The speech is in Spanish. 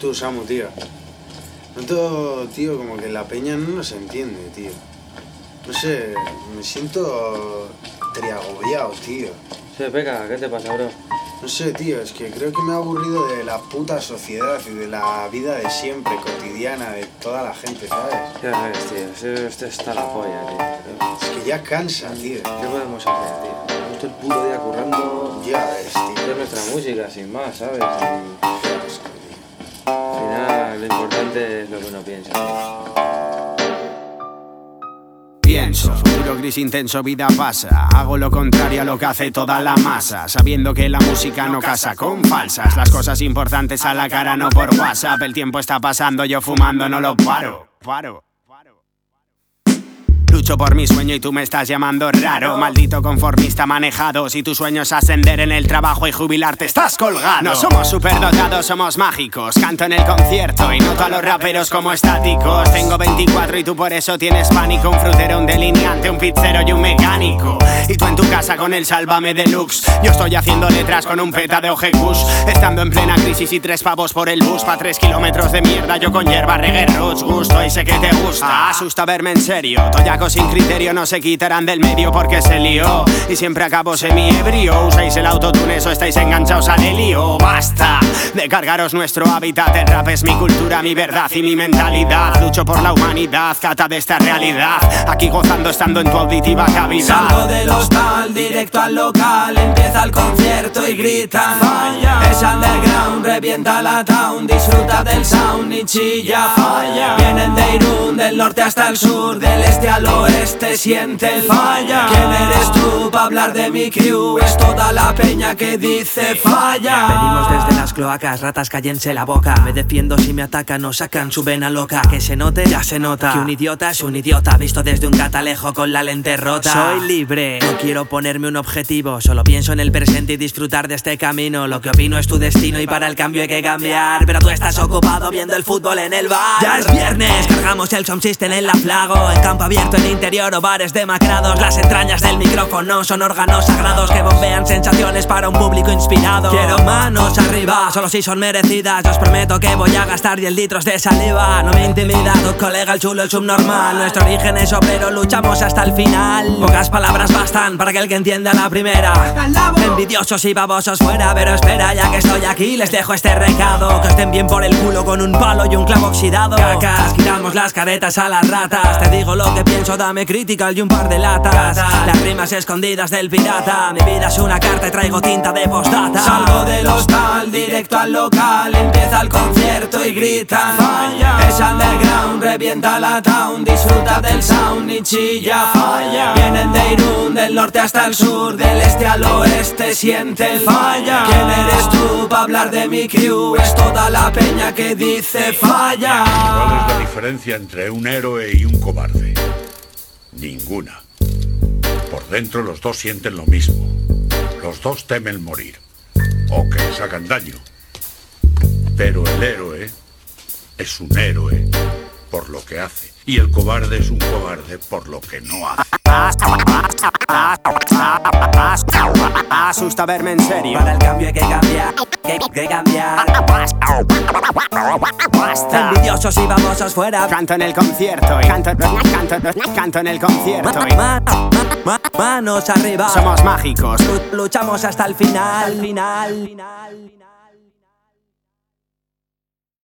Tú, Samu, tío. Noto, tío, como que la peña no nos entiende, tío. No sé, me siento triagobiado, tío. Sí, Peca, ¿qué te pasa, bro? No sé, tío, es que creo que me he aburrido de la puta sociedad y de la vida de siempre, cotidiana, de toda la gente, ¿sabes? Ya ves, tío, esto esto está la polla, tío. Es que ya cansa, tío. ¿Qué podemos hacer, tío? Todo el puto día currando. Ya ves, tío. Es nuestra música, sin más, ¿sabes? Y Gris intenso, vida pasa. Hago lo contrario a lo que hace toda la masa. Sabiendo que la música no casa con falsas. Las cosas importantes a la cara, no por WhatsApp. El tiempo está pasando, yo fumando no lo paro. Paro. Lucho por mi sueño y tú me estás llamando raro. Maldito conformista manejado. Si tu sueño es ascender en el trabajo y jubilarte, estás colgado. No somos superdotados, somos mágicos. Canto en el concierto y noto a los raperos como estáticos. Tengo 24 y tú por eso tienes pánico. Un frutero, un delineante, un pizzero y un mecánico. Y tú en tu casa con el Sálvame Deluxe. Yo estoy haciendo letras con un peta de Ojecus. Estando en plena crisis y tres pavos por el bus. Pa' tres kilómetros de mierda, yo con hierba reggae roots. Gusto y sé que te gusta. Asusta verme en serio. Sin criterio no se quitarán del medio porque se lió. Y siempre acabo semi-ebrio. Usáis el autotune, eso estáis enganchados al helio. Basta de cargaros nuestro hábitat. El rap es mi cultura, mi verdad y mi mentalidad. Lucho por la humanidad, cata de esta realidad. Aquí gozando estando en tu auditiva cavidad. Salgo del hostal, directo al local Empieza el concierto y gritan Falla Es underground, revienta la town Disfruta del sound y chilla Falla Vienen de Irún, del norte hasta el sur Del este al oeste, siente el falla. ¿Quién eres tú para hablar de mi crew? Es toda la peña que dice falla. Venimos desde las cloacas, ratas cállense la boca. Me defiendo si me atacan o sacan su vena loca. Que se note, ya se nota. Que un idiota es un idiota Visto desde un catalejo con la lente rota. Soy libre, no quiero ponerme un objetivo Solo pienso en el presente y disfrutar de este camino. Lo que opino es tu destino y para el cambio hay que cambiar. Pero tú estás ocupado viendo el fútbol en el bar. Ya es viernes, cargamos el sound system en la flago. En campo abierto, en interior o bares demacrados. Las entrañas del micrófono son órganos sagrados Que bombean sensaciones para un público inspirado. Quiero manos arriba, solo si son merecidas. Os prometo que voy a gastar 10 litros de saliva. No me intimida tu colega el chulo, el subnormal. Nuestro origen es obrero, luchamos hasta el final. Pocas palabras para que el que entienda la primera. Envidiosos y babosos fuera, pero espera ya que estoy aquí Les dejo este recado, que estén bien por el culo con un palo y un clavo oxidado. Cacas, quitamos las caretas a las ratas. Te digo lo que pienso, dame crítica y un par de latas. Las rimas escondidas del pirata. Mi vida es una carta y traigo tinta de postdata Salgo del hostal, directo al local. Empieza el concierto y gritan. Falla. Es underground, revienta la town. Disfruta del sound y chilla. Falla. Vienen de Irún, del norte hasta el sur Del este al oeste, siente falla ¿Quién eres tú para hablar de mi crew? Es toda la peña que dice falla ¿Cuál es la diferencia entre un héroe y un cobarde? Ninguna. Por dentro los dos sienten lo mismo. Los dos temen morir. O que les hagan daño. Pero el héroe es un héroe por lo que hace. Y el cobarde es un cobarde por lo que no hace. Asusta verme en serio. Para el cambio hay que cambiar, que, que cambiar Envidiosos y babosos fuera Canto en el concierto y canto, canto, canto en el concierto y Ma- ma- ma- Manos arriba somos mágicos. Lu- Luchamos hasta el final, final, final, final.